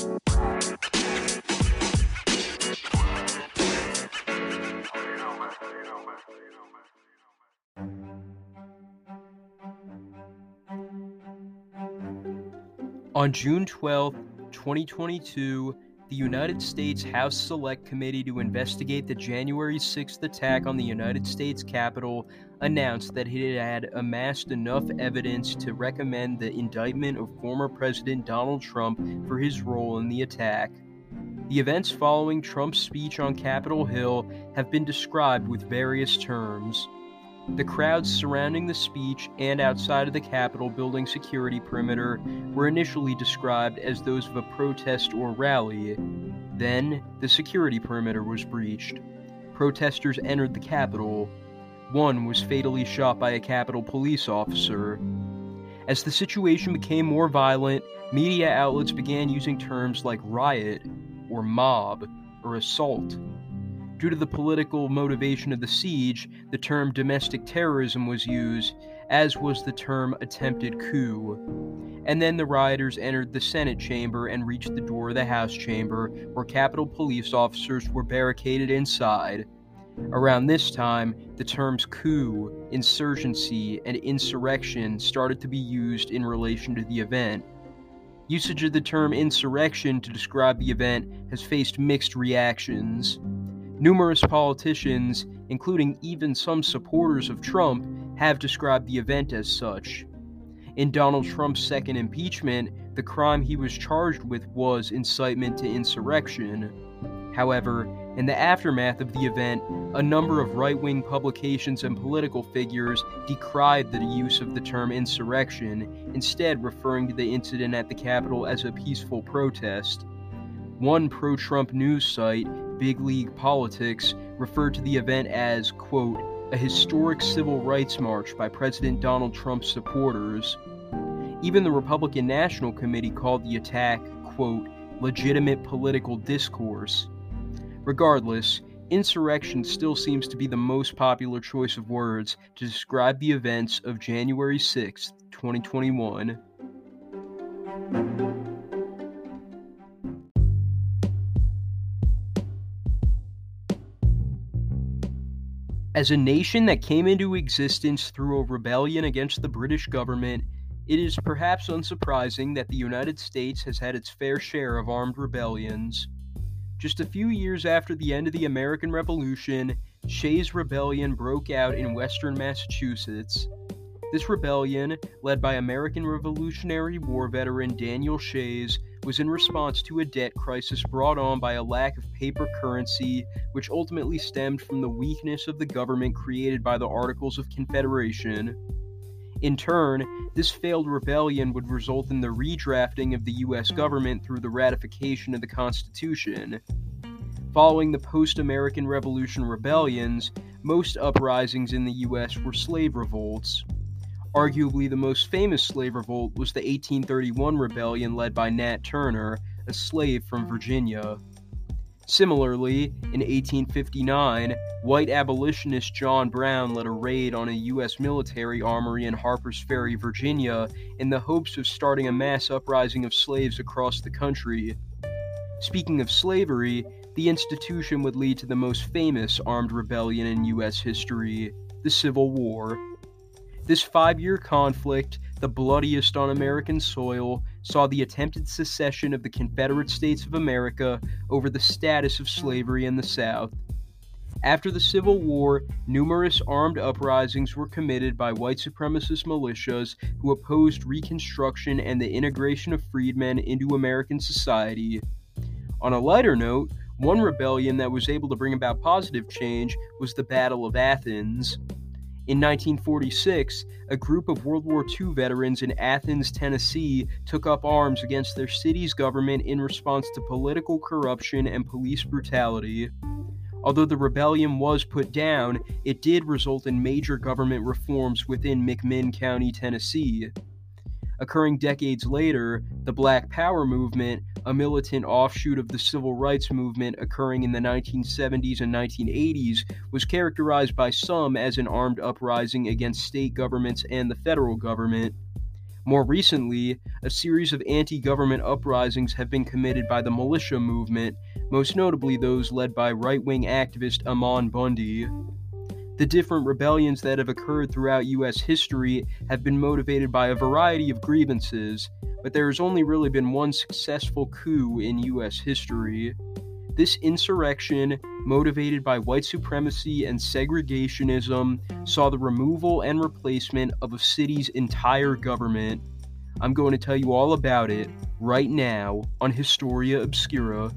On June 12, 2022, the United States House Select Committee to investigate the January 6th attack on the United States Capitol announced that it had amassed enough evidence to recommend the indictment of former President Donald Trump for his role in the attack. The events following Trump's speech on Capitol Hill have been described with various terms. The crowds surrounding the speech and outside of the Capitol building security perimeter were initially described as those of a protest or rally. Then, the security perimeter was breached. Protesters entered the Capitol. One was fatally shot by a Capitol police officer. As the situation became more violent, media outlets began using terms like riot, or mob, or assault Due to the political motivation of the siege, the term domestic terrorism was used, as was the term attempted coup. And then the rioters entered the Senate chamber and reached the door of the House chamber, where Capitol police officers were barricaded inside. Around this time, the terms coup, insurgency, and insurrection started to be used in relation to the event. Usage of the term insurrection to describe the event has faced mixed reactions. Numerous politicians, including even some supporters of Trump, have described the event as such. In Donald Trump's second impeachment, the crime he was charged with was incitement to insurrection. However, in the aftermath of the event, a number of right wing publications and political figures decried the use of the term insurrection, instead, referring to the incident at the Capitol as a peaceful protest. One pro Trump news site, Big League Politics, referred to the event as, quote, a historic civil rights march by President Donald Trump's supporters. Even the Republican National Committee called the attack, quote, legitimate political discourse. Regardless, insurrection still seems to be the most popular choice of words to describe the events of January 6, 2021. As a nation that came into existence through a rebellion against the British government, it is perhaps unsurprising that the United States has had its fair share of armed rebellions. Just a few years after the end of the American Revolution, Shays' Rebellion broke out in western Massachusetts. This rebellion, led by American Revolutionary War veteran Daniel Shays, was in response to a debt crisis brought on by a lack of paper currency, which ultimately stemmed from the weakness of the government created by the Articles of Confederation. In turn, this failed rebellion would result in the redrafting of the U.S. government through the ratification of the Constitution. Following the post American Revolution rebellions, most uprisings in the U.S. were slave revolts. Arguably the most famous slave revolt was the 1831 rebellion led by Nat Turner, a slave from mm. Virginia. Similarly, in 1859, white abolitionist John Brown led a raid on a U.S. military armory in Harpers Ferry, Virginia, in the hopes of starting a mass uprising of slaves across the country. Speaking of slavery, the institution would lead to the most famous armed rebellion in U.S. history the Civil War. This five year conflict, the bloodiest on American soil, saw the attempted secession of the Confederate States of America over the status of slavery in the South. After the Civil War, numerous armed uprisings were committed by white supremacist militias who opposed Reconstruction and the integration of freedmen into American society. On a lighter note, one rebellion that was able to bring about positive change was the Battle of Athens. In 1946, a group of World War II veterans in Athens, Tennessee, took up arms against their city's government in response to political corruption and police brutality. Although the rebellion was put down, it did result in major government reforms within McMinn County, Tennessee. Occurring decades later, the Black Power movement, a militant offshoot of the civil rights movement occurring in the 1970s and 1980s, was characterized by some as an armed uprising against state governments and the federal government. More recently, a series of anti government uprisings have been committed by the militia movement, most notably those led by right wing activist Ammon Bundy. The different rebellions that have occurred throughout U.S. history have been motivated by a variety of grievances, but there has only really been one successful coup in U.S. history. This insurrection, motivated by white supremacy and segregationism, saw the removal and replacement of a city's entire government. I'm going to tell you all about it right now on Historia Obscura.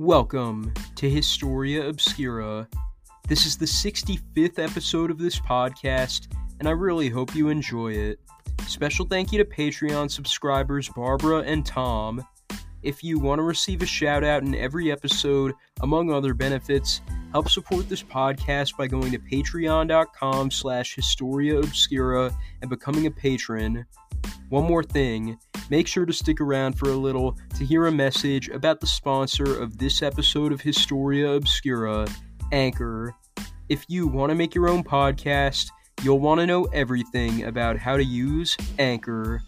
Welcome to Historia Obscura. This is the 65th episode of this podcast, and I really hope you enjoy it. Special thank you to Patreon subscribers Barbara and Tom. If you want to receive a shout out in every episode, among other benefits, help support this podcast by going to patreon.com slash historia obscura and becoming a patron. One more thing make sure to stick around for a little to hear a message about the sponsor of this episode of Historia Obscura, Anchor. If you want to make your own podcast, you'll want to know everything about how to use Anchor.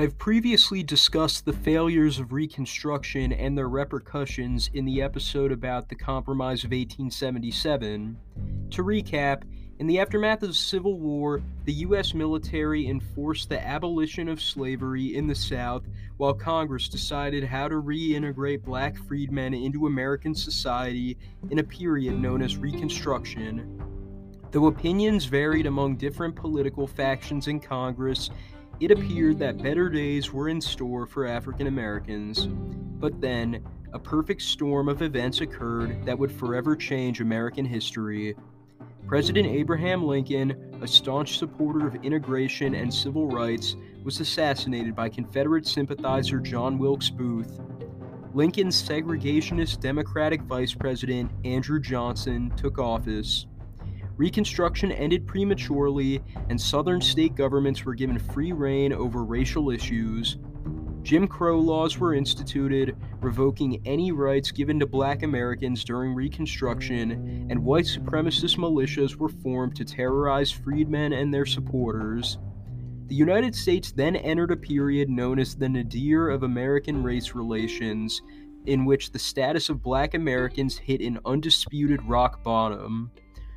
I've previously discussed the failures of Reconstruction and their repercussions in the episode about the Compromise of 1877. To recap, in the aftermath of the Civil War, the U.S. military enforced the abolition of slavery in the South, while Congress decided how to reintegrate black freedmen into American society in a period known as Reconstruction. Though opinions varied among different political factions in Congress, it appeared that better days were in store for African Americans. But then, a perfect storm of events occurred that would forever change American history. President Abraham Lincoln, a staunch supporter of integration and civil rights, was assassinated by Confederate sympathizer John Wilkes Booth. Lincoln's segregationist Democratic Vice President, Andrew Johnson, took office. Reconstruction ended prematurely, and Southern state governments were given free rein over racial issues. Jim Crow laws were instituted, revoking any rights given to black Americans during Reconstruction, and white supremacist militias were formed to terrorize freedmen and their supporters. The United States then entered a period known as the nadir of American race relations, in which the status of black Americans hit an undisputed rock bottom.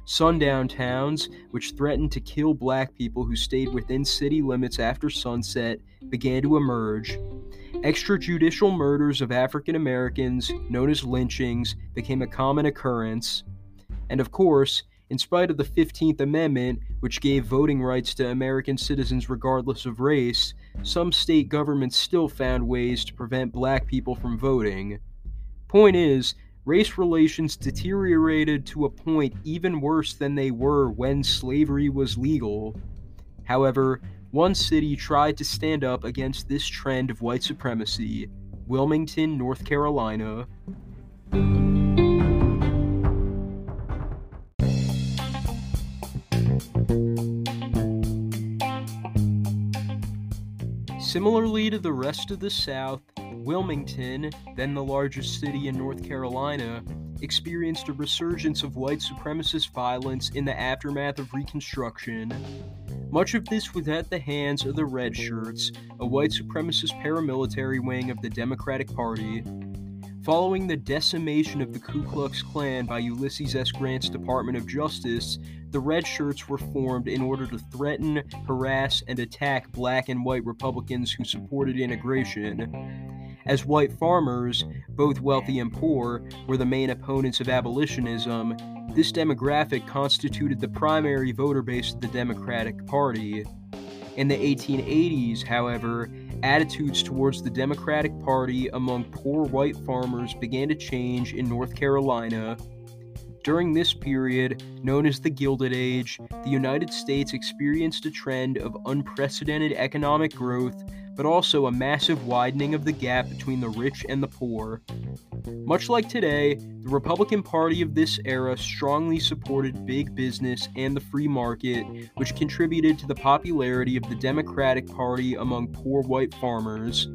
Sundown towns, which threatened to kill black people who stayed within city limits after sunset, began to emerge. Extrajudicial murders of African Americans, known as lynchings, became a common occurrence. And of course, in spite of the 15th Amendment, which gave voting rights to American citizens regardless of race, some state governments still found ways to prevent black people from voting. Point is, race relations deteriorated to a point even worse than they were when slavery was legal. However, one city tried to stand up against this trend of white supremacy Wilmington, North Carolina. Similarly to the rest of the South, Wilmington, then the largest city in North Carolina, experienced a resurgence of white supremacist violence in the aftermath of Reconstruction. Much of this was at the hands of the Red Shirts, a white supremacist paramilitary wing of the Democratic Party. Following the decimation of the Ku Klux Klan by Ulysses S. Grant's Department of Justice, the Red Shirts were formed in order to threaten, harass, and attack black and white Republicans who supported integration. As white farmers, both wealthy and poor, were the main opponents of abolitionism, this demographic constituted the primary voter base of the Democratic Party. In the 1880s, however, attitudes towards the Democratic Party among poor white farmers began to change in North Carolina. During this period, known as the Gilded Age, the United States experienced a trend of unprecedented economic growth but also a massive widening of the gap between the rich and the poor. Much like today, the Republican Party of this era strongly supported big business and the free market, which contributed to the popularity of the Democratic Party among poor white farmers.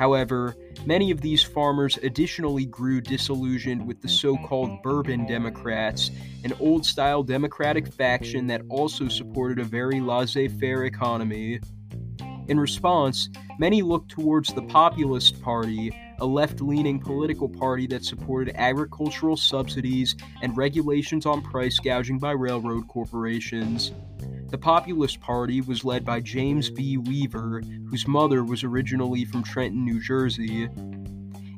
However, many of these farmers additionally grew disillusioned with the so called Bourbon Democrats, an old style Democratic faction that also supported a very laissez faire economy. In response, many looked towards the Populist Party, a left leaning political party that supported agricultural subsidies and regulations on price gouging by railroad corporations. The Populist Party was led by James B. Weaver, whose mother was originally from Trenton, New Jersey.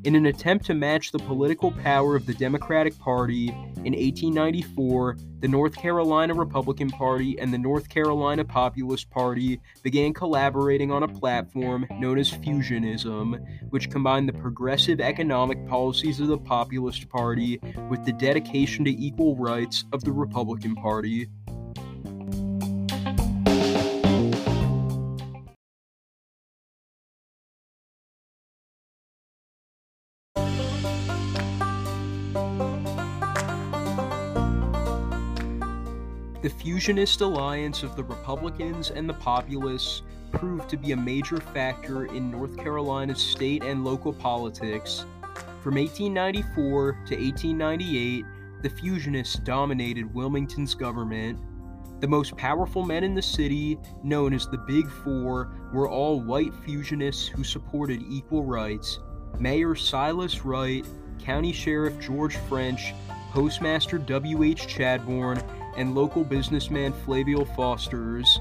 In an attempt to match the political power of the Democratic Party, in 1894, the North Carolina Republican Party and the North Carolina Populist Party began collaborating on a platform known as Fusionism, which combined the progressive economic policies of the Populist Party with the dedication to equal rights of the Republican Party. The fusionist alliance of the Republicans and the Populists proved to be a major factor in North Carolina's state and local politics. From 1894 to 1898, the fusionists dominated Wilmington's government. The most powerful men in the city, known as the Big Four, were all white fusionists who supported equal rights. Mayor Silas Wright, County Sheriff George French, Postmaster W.H. Chadbourn, and local businessman Flavel Fosters.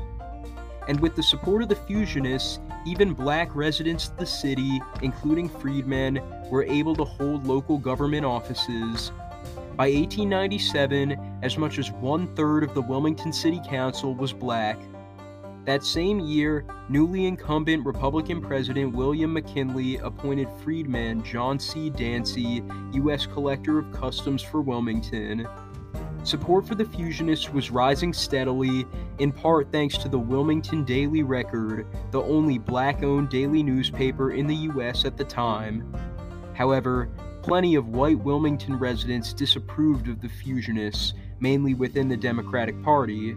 And with the support of the Fusionists, even black residents of the city, including freedmen, were able to hold local government offices. By 1897, as much as one third of the Wilmington City Council was black. That same year, newly incumbent Republican President William McKinley appointed freedman John C. Dancy U.S. Collector of Customs for Wilmington. Support for the Fusionists was rising steadily, in part thanks to the Wilmington Daily Record, the only black owned daily newspaper in the U.S. at the time. However, plenty of white Wilmington residents disapproved of the Fusionists, mainly within the Democratic Party.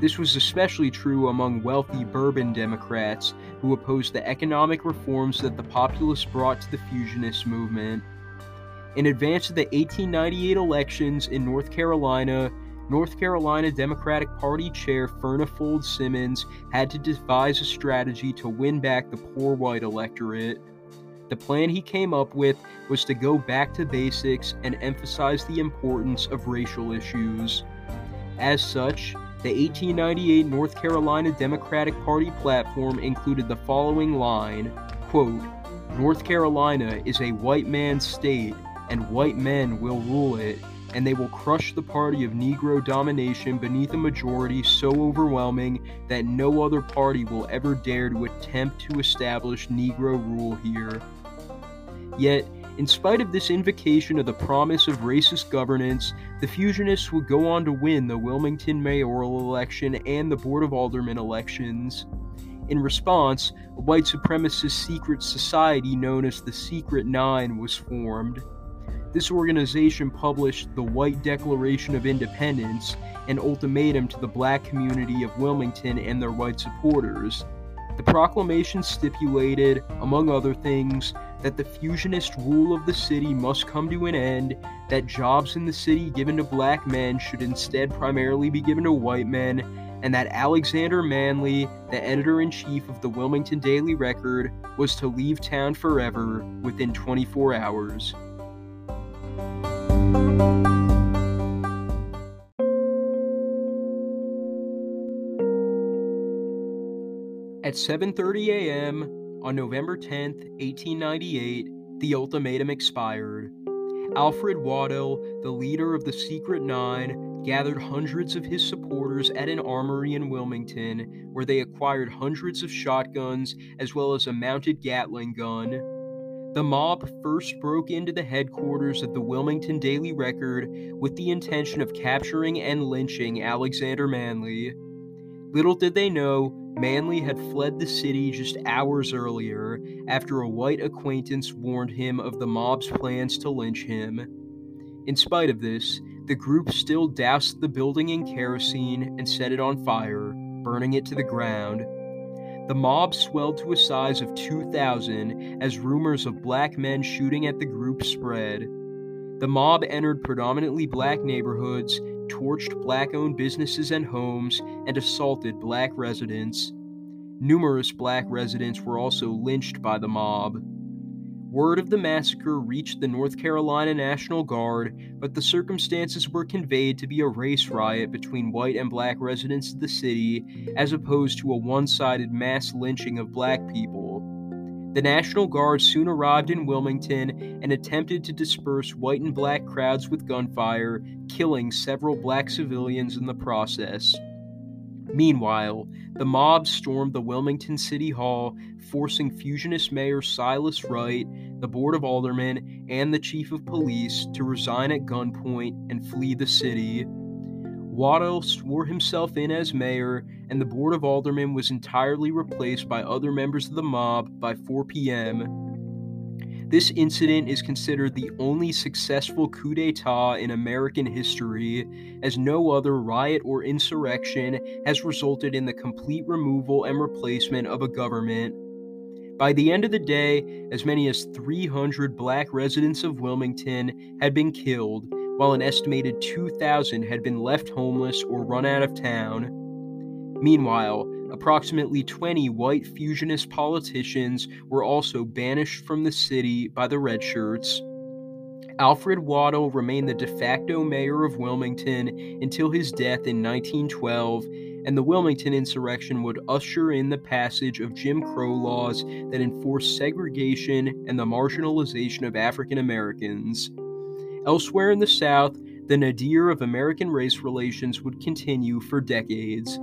This was especially true among wealthy Bourbon Democrats who opposed the economic reforms that the Populists brought to the Fusionist movement. In advance of the 1898 elections in North Carolina, North Carolina Democratic Party Chair Furnifold Simmons had to devise a strategy to win back the poor white electorate. The plan he came up with was to go back to basics and emphasize the importance of racial issues. As such, the 1898 North Carolina Democratic Party platform included the following line quote, North Carolina is a white man's state and white men will rule it, and they will crush the party of Negro domination beneath a majority so overwhelming that no other party will ever dare to attempt to establish Negro rule here. Yet, in spite of this invocation of the promise of racist governance, the Fusionists would go on to win the Wilmington mayoral election and the Board of Aldermen elections. In response, a white supremacist secret society known as the Secret Nine was formed. This organization published the White Declaration of Independence, an ultimatum to the black community of Wilmington and their white supporters. The proclamation stipulated, among other things, that the fusionist rule of the city must come to an end, that jobs in the city given to black men should instead primarily be given to white men, and that Alexander Manly, the editor in chief of the Wilmington Daily Record, was to leave town forever within 24 hours. At 7:30 a.m. on November 10, 1898, the ultimatum expired. Alfred Waddell, the leader of the Secret Nine, gathered hundreds of his supporters at an armory in Wilmington, where they acquired hundreds of shotguns as well as a mounted Gatling gun. The mob first broke into the headquarters of the Wilmington Daily Record with the intention of capturing and lynching Alexander Manly. Little did they know, Manly had fled the city just hours earlier after a white acquaintance warned him of the mob's plans to lynch him. In spite of this, the group still doused the building in kerosene and set it on fire, burning it to the ground. The mob swelled to a size of 2,000 as rumors of black men shooting at the group spread. The mob entered predominantly black neighborhoods, torched black owned businesses and homes, and assaulted black residents. Numerous black residents were also lynched by the mob. Word of the massacre reached the North Carolina National Guard, but the circumstances were conveyed to be a race riot between white and black residents of the city, as opposed to a one sided mass lynching of black people. The National Guard soon arrived in Wilmington and attempted to disperse white and black crowds with gunfire, killing several black civilians in the process. Meanwhile, the mob stormed the Wilmington City Hall, forcing Fusionist Mayor Silas Wright, the Board of Aldermen, and the Chief of Police to resign at gunpoint and flee the city. Waddell swore himself in as mayor, and the Board of Aldermen was entirely replaced by other members of the mob by 4 p.m. This incident is considered the only successful coup d'etat in American history, as no other riot or insurrection has resulted in the complete removal and replacement of a government. By the end of the day, as many as 300 black residents of Wilmington had been killed, while an estimated 2,000 had been left homeless or run out of town. Meanwhile, Approximately 20 white fusionist politicians were also banished from the city by the Redshirts. Alfred Waddell remained the de facto mayor of Wilmington until his death in 1912, and the Wilmington insurrection would usher in the passage of Jim Crow laws that enforced segregation and the marginalization of African Americans. Elsewhere in the South, the nadir of American race relations would continue for decades.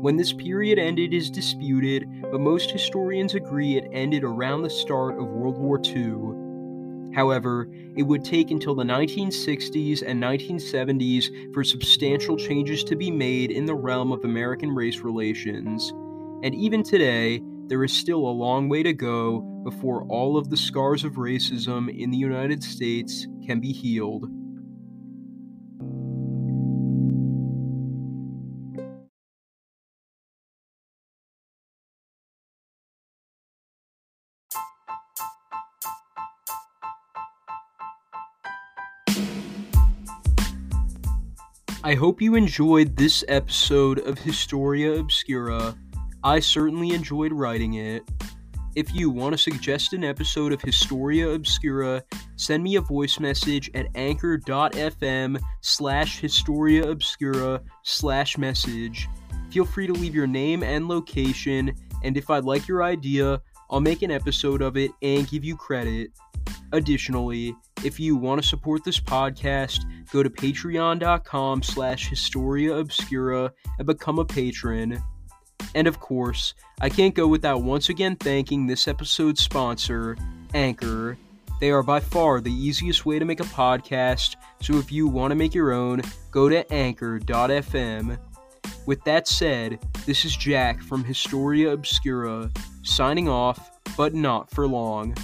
When this period ended is disputed, but most historians agree it ended around the start of World War II. However, it would take until the 1960s and 1970s for substantial changes to be made in the realm of American race relations. And even today, there is still a long way to go before all of the scars of racism in the United States can be healed. I hope you enjoyed this episode of Historia Obscura. I certainly enjoyed writing it. If you want to suggest an episode of Historia Obscura, send me a voice message at anchor.fm slash Historia Obscura slash message. Feel free to leave your name and location, and if I like your idea, I'll make an episode of it and give you credit. Additionally, if you want to support this podcast, go to patreon.com slash historia obscura and become a patron. And of course, I can't go without once again thanking this episode's sponsor, Anchor. They are by far the easiest way to make a podcast, so if you want to make your own, go to anchor.fm. With that said, this is Jack from Historia Obscura, signing off, but not for long.